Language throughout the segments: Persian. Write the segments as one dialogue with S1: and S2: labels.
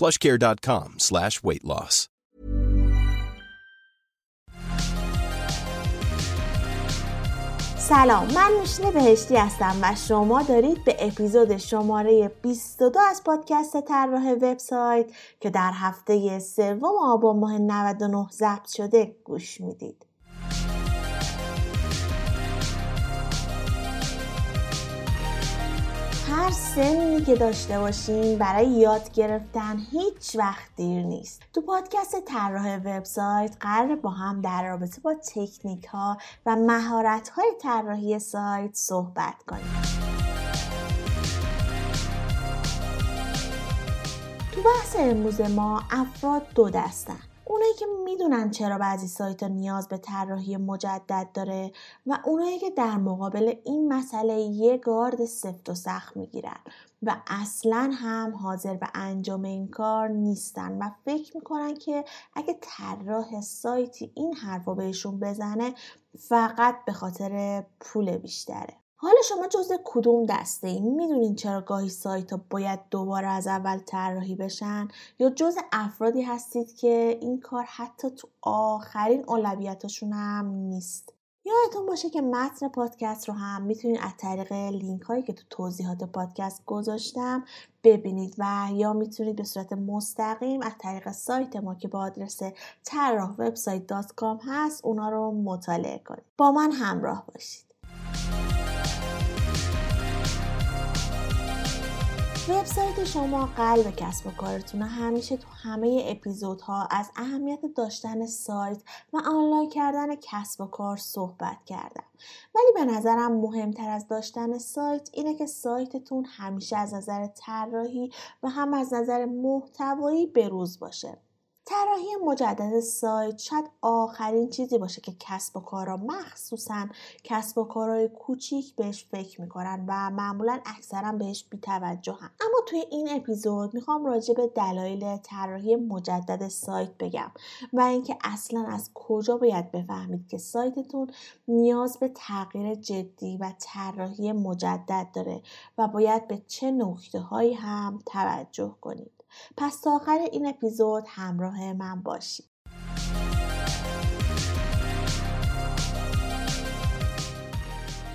S1: plushcare.com slash weight loss.
S2: سلام من نوشین بهشتی هستم و شما دارید به اپیزود شماره 22 از پادکست طراح وبسایت که در هفته سوم آبان ماه 99 ضبط شده گوش می‌دید. هر سنی که داشته باشین برای یاد گرفتن هیچ وقت دیر نیست. تو پادکست طراح وبسایت قرار با هم در رابطه با تکنیک ها و مهارت های طراحی سایت صحبت کنیم. تو بحث امروز ما افراد دو دستن. اونایی که می‌دونن چرا بعضی سایت ها نیاز به طراحی مجدد داره و اونایی که در مقابل این مسئله یه گارد سفت و سخت می‌گیرن و اصلا هم حاضر به انجام این کار نیستن و فکر می‌کنن که اگه طراح سایتی این حرف رو بهشون بزنه فقط به خاطر پول بیشتره. حالا شما جزء کدوم دسته این می‌دونین چرا گاهی سایت ها باید دوباره از اول طراحی بشن؟ یا جزء افرادی هستید که این کار حتی تو آخرین اولویتاشون هم نیست؟ یادتون باشه که متن پادکست رو هم می‌تونید از طریق لینک هایی که تو توضیحات پادکست گذاشتم ببینید و یا می‌تونید به صورت مستقیم از طریق سایت ما که با آدرس طراح وبسایت هست اونا رو مطالعه کنید. با من همراه باشید. وبسایت شما قلب کسب و کارتونه. همیشه تو همه اپیزودها از اهمیت داشتن سایت و آنلاین کردن کسب و کار صحبت کردم. ولی به نظرم مهمتر از داشتن سایت اینه که سایتتون همیشه از نظر طراحی و هم از نظر محتوایی بروز باشه. طراحی مجدد سایت شاید آخرین چیزی باشه که کسب و کارا مخصوصا کسب و کارهای کوچیک بهش فکر می‌کنن و معمولا اکثرا بهش بیتوجه هم. اما توی این اپیزود می‌خوام راجع به دلایل طراحی مجدد سایت بگم و اینکه اصلا از کجا باید بفهمید که سایتتون نیاز به تغییر جدی و طراحی مجدد داره و باید به چه نکته هایی هم توجه کنید پس تا آخر این اپیزود همراه من باشید.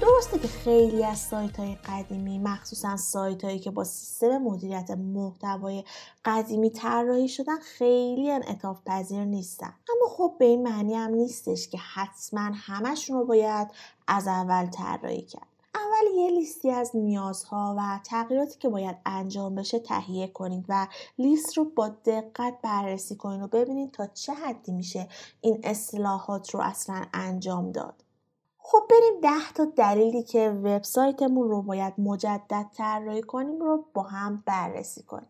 S2: درسته که خیلی از سایت های قدیمی مخصوصا سایت هایی که با سیستم مدیریت محتوای قدیمی طراحی شدن خیلی انعطاف پذیر نیستن. اما خب به این معنی هم نیستش که حتما همشون رو باید از اول طراحی کرد. اول یه لیستی از نیازها و تغییراتی که باید انجام بشه تهیه کنید و لیست رو با دقت بررسی کنید و ببینید تا چه حدی میشه این اصلاحات رو اصلا انجام داد. خب بریم ده تا دلیلی که وبسایتمون رو باید مجدد طراحی کنیم رو با هم بررسی کنیم.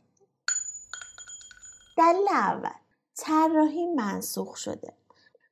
S2: دلیل اول طراحی منسوخ شده.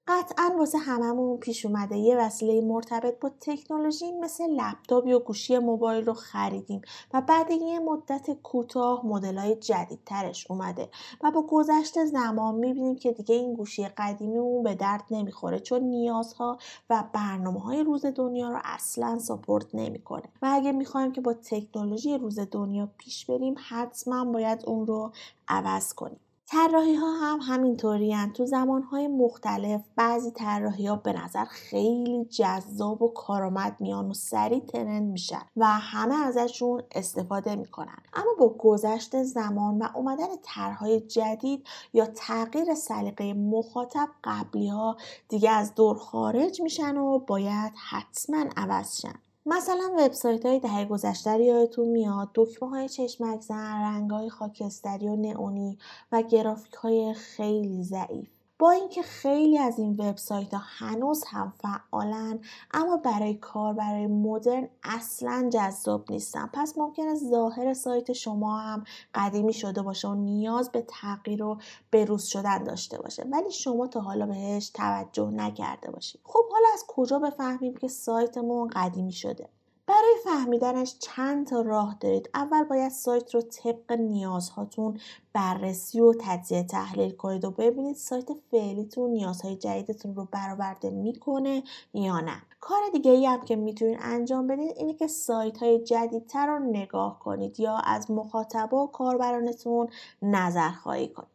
S2: قطعا واسه هممون پیش اومده. یه وسیله مرتبط با تکنولوژی مثل لپتاپ یا گوشی موبایل رو خریدیم و بعد یه مدت کوتاه مدلای جدیدترش اومده و با گذشت زمان می‌بینیم که دیگه این گوشی قدیمیمون به درد نمی‌خوره چون نیازها و برنامه های روز دنیا رو اصلا ساپورت نمی‌کنه. و اگه می‌خوایم که با تکنولوژی روز دنیا پیش بریم حتما باید اون رو عوض کنیم. طراحی ها هم همینطوری تو زمان های مختلف بعضی طراحی ها به نظر خیلی جذاب و کارآمد میان و سریع ترند میشن و همه ازشون استفاده می‌کنن. اما با گذشت زمان و اومدن طرحهای جدید یا تغییر سلیقه مخاطب قبلی ها دیگه از دور خارج میشن و باید حتما عوض شن. مثلا وبسایت های دهه گذشته یادتون میاد دکمه های چشمک زن رنگ های خاکستری و نئونی و گرافیک های خیلی ضعیف. با اینکه خیلی از این وبسایت ها هنوز هم فعالن اما برای کار برای مدرن اصلا جذاب نیستن. پس ممکنه ظاهر سایت شما هم قدیمی شده باشه و نیاز به تغییر و بروز شدن داشته باشه. ولی شما تا حالا بهش توجه نکرده باشید خب حالا از کجا بفهمیم که سایتمون قدیمی شده؟ برای فهمیدنش چند تا راه دارید. اول باید سایت رو طبق نیازهاتون بررسی و تجزیه تحلیل کنید و ببینید سایت فعلیتون نیازهای جدیدتون رو برآورده می‌کنه یا نه. کار دیگه ای هم که می‌تونید انجام بدید اینه که سایت های جدیدتر رو نگاه کنید یا از مخاطبا و کاربرانتون نظر خواهی کنید.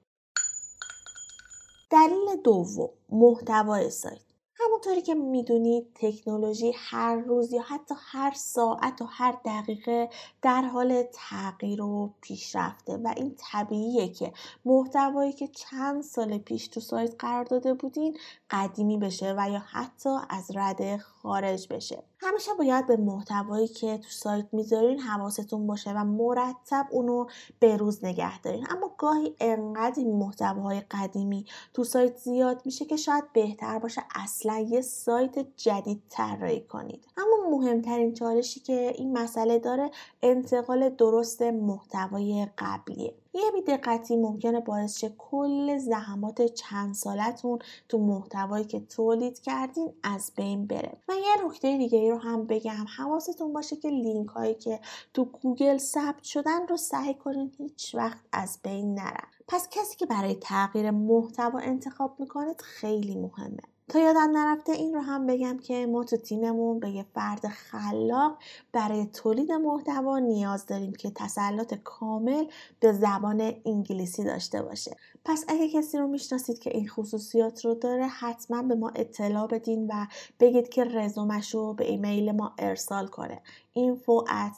S2: دلیل دوم محتوای سایت. همونطوری که می‌دونید تکنولوژی هر روز یا حتی هر ساعت و هر دقیقه در حال تغییر و پیشرفته و این طبیعیه که محتوایی که چند سال پیش تو سایت قرار داده بودین قدیمی بشه و یا حتی از رده خارج بشه. همیشه باید به محتوایی که تو سایت می‌ذارین حواستون باشه و مرتب اونو به روز نگه دارین. اما گاهی انقدر این محتواهای قدیمی تو سایت زیاد میشه که شاید بهتر باشه اصلا یه سایت جدید طراحی کنید. اما مهمترین چالشی که این مسئله داره انتقال درست محتوای قبلیه. یه بیدقتی ممکنه باعث شه کل زحمات چند سالتون تو محتوایی که تولید کردین از بین بره. و یه نکته دیگه ای رو هم بگم حواستون باشه که لینک هایی که تو گوگل ثبت شدن رو سعی کنین هیچ وقت از بین نرن. پس کسی که برای تغییر محتوا انتخاب می‌کنید خیلی مهمه. تا یادم نرفته این رو هم بگم که ما تو تیممون به یه فرد خلاق برای تولید محتوا نیاز داریم که تسلط کامل به زبان انگلیسی داشته باشه. پس اگه کسی رو می‌شناسید که این خصوصیات رو داره حتما به ما اطلاع بدین و بگید که رزومش رو به ایمیل ما ارسال کنه. info at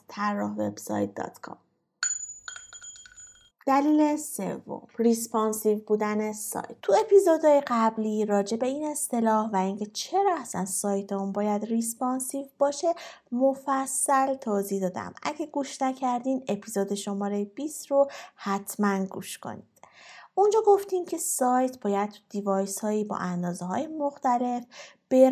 S2: دلیل سوم responsive بودن سایت. تو اپیزودهای قبلی راجع به این اصطلاح و اینکه چرا اصلا سایت اون باید responsive باشه مفصل توضیح دادم. اگه گوش نکردین اپیزود شماره 20 رو حتما گوش کنید. اونجا گفتیم که سایت باید تو device هایی با اندازه های مختلف به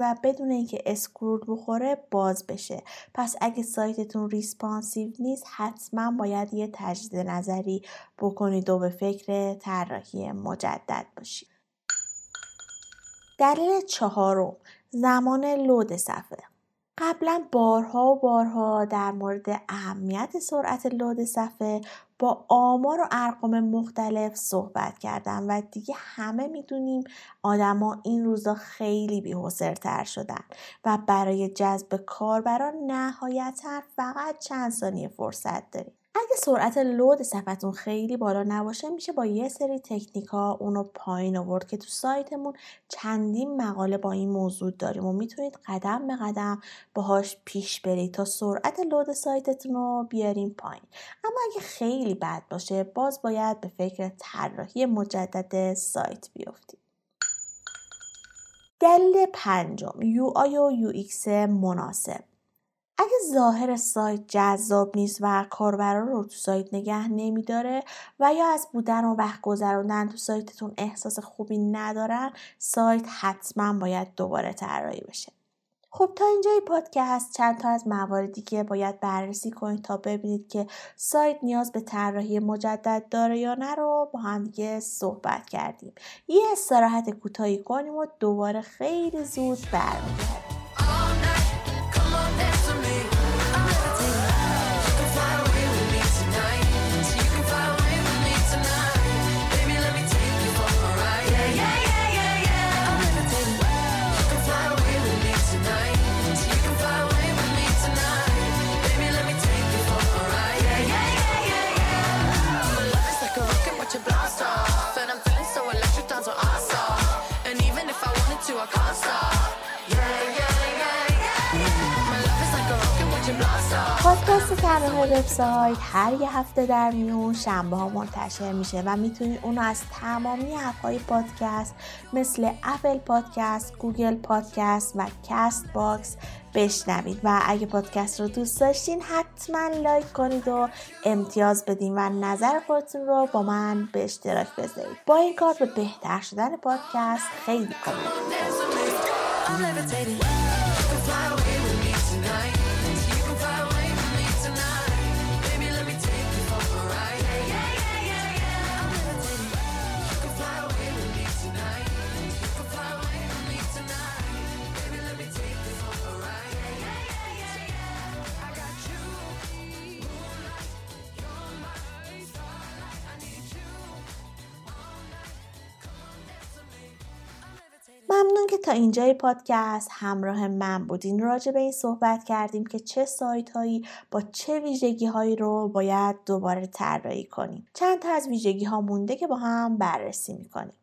S2: و بدون اینکه scroll بخوره باز بشه. پس اگه سایتتون responsive نیست حتما باید یه تجدید نظری بکنید و به فکر طراحی مجدد باشید. دلیل چهارم زمان لود صفحه. قبلا بارها و بارها در مورد اهمیت سرعت لود صفحه با آمار و ارقام مختلف صحبت کردم و دیگه همه می‌دونیم آدما این روزا خیلی تر شدن و برای جذب کاربران نهایتا فقط چند ثانیه فرصت داریم. اگه سرعت لود صفحتون خیلی بالا نباشه میشه با یه سری تکنیک ها اونو پایین آورد که تو سایتمون چندین مقاله با این موضوع داریم و می‌تونید قدم به قدم باهاش پیش برید تا سرعت لود سایتتون رو بیاریم پایین. اما اگه خیلی بد باشه باز باید به فکر طراحی مجدد سایت بیفتید. دلیل پنجم UI و UX مناسب. اگه ظاهر سایت جذاب نیست و کاربران رو تو سایت نگه نمیداره و یا از بودن و وقت گذراندن تو سایتتون احساس خوبی ندارن سایت حتما باید دوباره طراحی بشه. خب تا اینجای پادکست چند تا از مواردی که باید بررسی کنید تا ببینید که سایت نیاز به طراحی مجدد داره یا نه رو با هم دیگه صحبت کردیم. یه استراحت کوتاهی کنیم و دوباره خیلی زود برمیگردیم. وبسایت هر یه هفته در میون شنبه ها منتشر میشه و می‌تونید اونو از تمامی app های پادکست مثل Apple Podcast، Google Podcast و Castbox بشنوید. و اگه پادکست رو دوست داشتین حتما لایک کنید و امتیاز بدین و نظر خودتون رو با من به اشتراک بذارید. با این کار به بهتر شدن پادکست خیلی کمک ممنون که تا اینجای پادکست همراه من بودین. راجع به این صحبت کردیم که چه سایت هایی با چه ویژگی هایی رو باید دوباره طراحی کنیم. چند تا از ویژگی ها مونده که با هم بررسی می‌کنیم.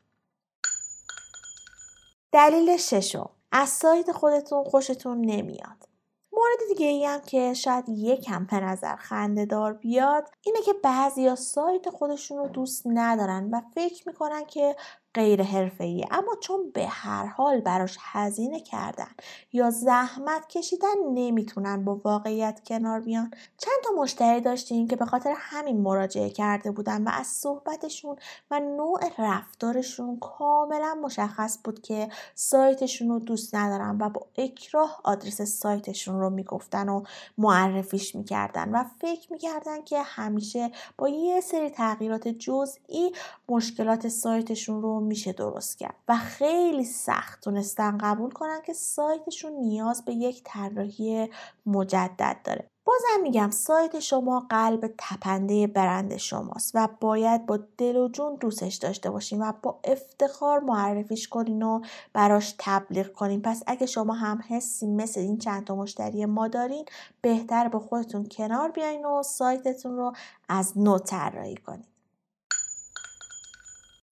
S2: دلیل ششم. از سایت خودتون خوشتون نمیاد. مورد دیگه ای هم که شاید یکم به نظر خنده دار بیاد اینه که بعضی سایت خودشون رو دوست ندارن و فکر می‌کنن که غیر حرفه‌ایه. اما چون به هر حال براش هزینه کردن یا زحمت کشیدن نمی‌تونن با واقعیت کنار بیان. چند تا مشتری داشتیم که به خاطر همین مراجعه کرده بودن و از صحبتشون و نوع رفتارشون کاملا مشخص بود که سایتشون رو دوست ندارن و با اکراه آدرس سایتشون رو می‌گفتن و معرفیش می‌کردن و فکر می‌کردن که همیشه با یه سری تغییرات جزئی مشکلات سایتشون رو میشه درست کرد. و خیلی سخت تونستن قبول کنن که سایتشون نیاز به یک طراحی مجدد داره. بازم میگم سایت شما قلب تپنده برند شماست و باید با دل و جون دوستش داشته باشین و با افتخار معرفیش کنین و براش تبلیغ کنین. پس اگه شما هم حسی مثل این چند تا مشتری ما دارین بهتر با خودتون کنار بیاین و سایتتون رو از نو طراحی کنین.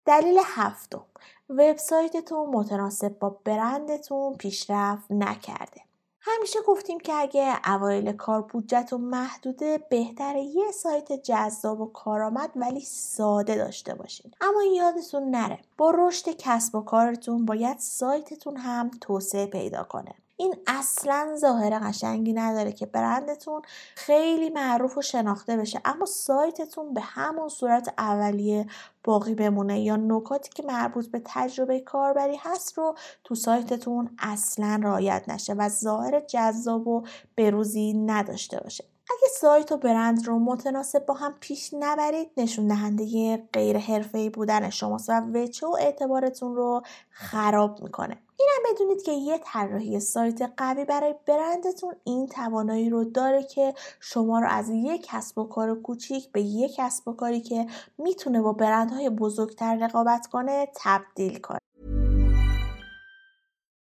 S2: دلیل هفتم. وبسایتتون متناسب با برندتون پیشرفت نکرده. همیشه گفتیم که اگه اوایل کار بودجهتون محدوده بهتره یه سایت جذاب و کارآمد ولی ساده داشته باشین. اما یادتون نره با رشد کسب و کارتون باید سایتتون هم توسعه پیدا کنه. این اصلا ظاهر قشنگی نداره که برندتون خیلی معروف و شناخته بشه. اما سایتتون به همون صورت اولیه باقی بمونه یا نکاتی که مربوط به تجربه کاربری هست رو تو سایتتون اصلا رعایت نشه و ظاهر جذاب و بروزی نداشته باشه. اگه سایت و برند رو متناسب با هم پیش نبرید نشون دهنده غیر حرفه‌ای بودن شماست و وچه و اعتبارتون رو خراب می‌کنه. اینم بدونید که یه طراحی سایت قوی برای برندتون این توانایی رو داره که شما رو از یک کسب و کار کوچیک به یک کسب و کاری که می‌تونه با برندهای بزرگتر رقابت کنه تبدیل کنه.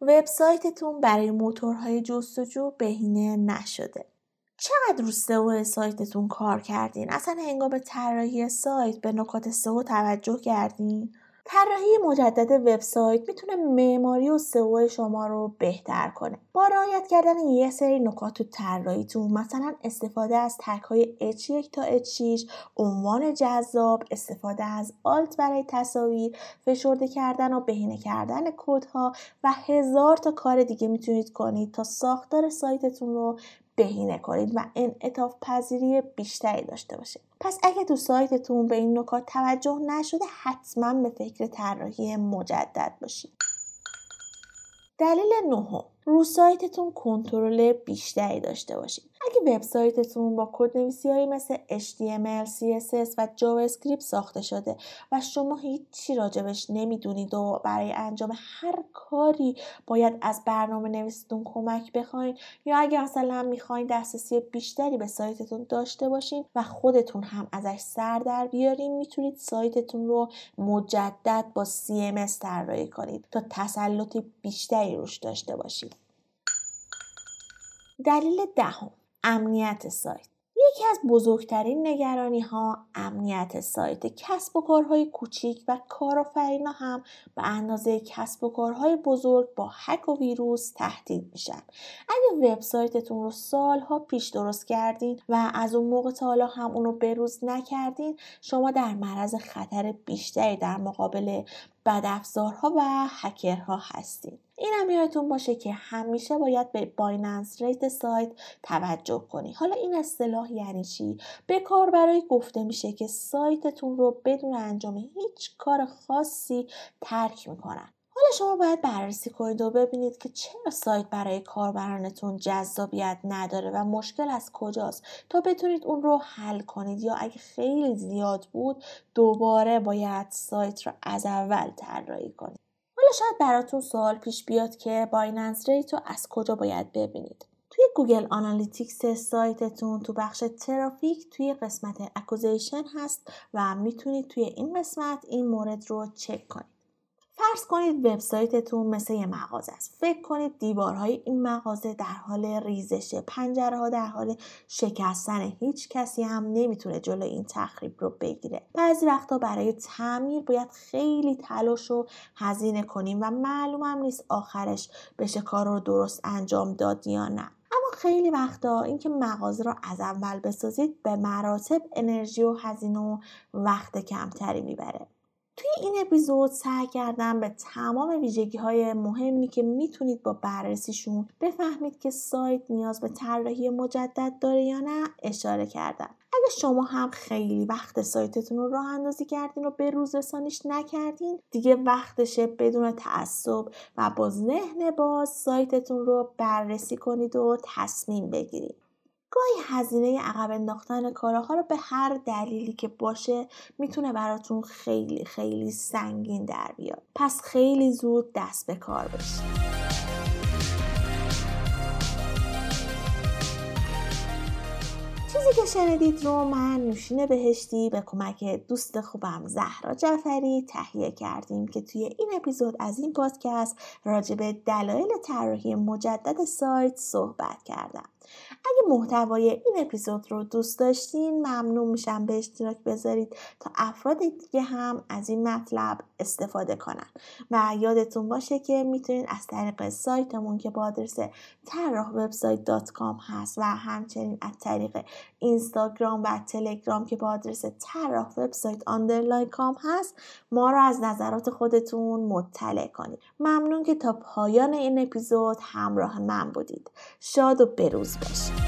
S2: وبسایتتون برای موتورهای جستجو بهینه نشده. چقدر رو سئو سایتتون کار کردین؟ اصلا هنگام طراحی سایت به نکات سئو توجه کردین؟ طراحی مجدد وبسایت می‌تونه معماری و سئو شما رو بهتر کنه. با رعایت کردن یه سری نکات تو طراحیتون مثلا استفاده از تک های H1 تا H6 عنوان جذاب استفاده از آلت برای تصاویر فشرده کردن و بهینه کردن کدها و هزار تا کار دیگه می‌تونید کنید تا ساختار سایتتون رو بهینه کنید و انعطاف پذیری بیشتری داشته باشید. پس اگه تو سایتتون به این نکات توجه نشده حتما به فکر طراحی مجدد باشید. دلیل نهم. رو سایتتون کنترل بیشتری داشته باشید. اگه وبسایتتون با کد نویسی مثل HTML, CSS و JavaScript ساخته شده و شما هیچی راجبش نمی‌دونید و برای انجام هر کاری باید از برنامه نویستون کمک بخواین یا اگه مثلا می‌خواین دسترسی بیشتری به سایتتون داشته باشین و خودتون هم ازش سر در بیارین می‌تونید سایتتون رو مجدد با CMS طراحی کنید تا تسلط بیشتری روش داشته باشید. دلیل دهم امنیت سایت. یکی از بزرگترین نگرانی ها امنیت سایت کسب و کارهای کوچیک و کارآفرینا هم به اندازه کسب و کارهای بزرگ با هک و ویروس تهدید میشن. اگه وبسایتتون رو سالها پیش درست کردین و از اون موقع تا حالا هم اونو بروز نکردین شما در معرض خطر بیشتری در مقابل بدافزارها و هکرها هستید این هم یادتون باشه که همیشه باید به بایننس ریت سایت توجه کنی. حالا این اصطلاح یعنی چی؟ به کاربرایی گفته میشه که سایتتون رو بدون انجام هیچ کار خاصی ترک می‌کنن. شما باید بررسی کنید و ببینید که چرا سایت برای کاربرانتون جذابیت نداره و مشکل از کجاست تا بتونید اون رو حل کنید. یا اگه خیلی زیاد بود دوباره باید سایت رو از اول طراحی کنید. حالا شاید براتون سوال پیش بیاد که bounce rate رو از کجا باید ببینید. توی Google Analytics سایتتون تو بخش traffic توی قسمت acquisition هست و می‌تونید توی این قسمت این مورد رو چک کنید. فرض کنید وبسایتتون مثل یه مغازه است. فکر کنید دیوارهای این مغازه در حال ریزشه پنجره ها در حال شکستن هیچ کسی هم نمی‌تونه جلو این تخریب رو بگیره. بعضی وقتا برای تعمیر باید خیلی تلاش و هزینه کنیم و معلوم هم نیست آخرش بشه کار رو درست انجام داد یا نه. اما خیلی وقتا اینکه مغازه رو از اول بسازید به مراتب انرژی و هزینه و وقت کمتری می‌بره. توی این اپیزود سعی کردم به تمام ویژگی های مهمی که می‌تونید با بررسیشون بفهمید که سایت نیاز به طراحی مجدد داره یا نه اشاره کردم. اگه شما هم خیلی وقت سایتتون رو راه اندازی کردین و به روز رسانیش نکردین دیگه وقتشه بدون تعصب و با ذهن باز سایتتون رو بررسی کنید و تصمیم بگیرید. گاهی هزینه عقب انداختن کاراها رو به هر دلیلی که باشه می‌تونه براتون خیلی خیلی سنگین در بیاد. پس خیلی زود دست به کار بشید چیزی که شنیدید رو من نوشین بهشتی به کمک دوست خوبم زهرا جعفری تهیه کردیم که توی این اپیزود از این پادکست راجع به دلایل طراحی مجدد سایت صحبت کردم اگه محتوای این اپیزود رو دوست داشتین ممنون میشم به اشتراک بذارید تا افراد دیگه هم از این مطلب استفاده کنن. و یادتون باشه که می‌تونید از طریق سایتمون که با آدرس طراح وبسایت هست و همچنین از طریق اینستاگرام و تلگرام که با آدرس طراح وبسایت underline com هست ما رو از نظرات خودتون مطلع کنید. ممنون که تا پایان این اپیزود همراه من بودید. شاد و بروز باشید.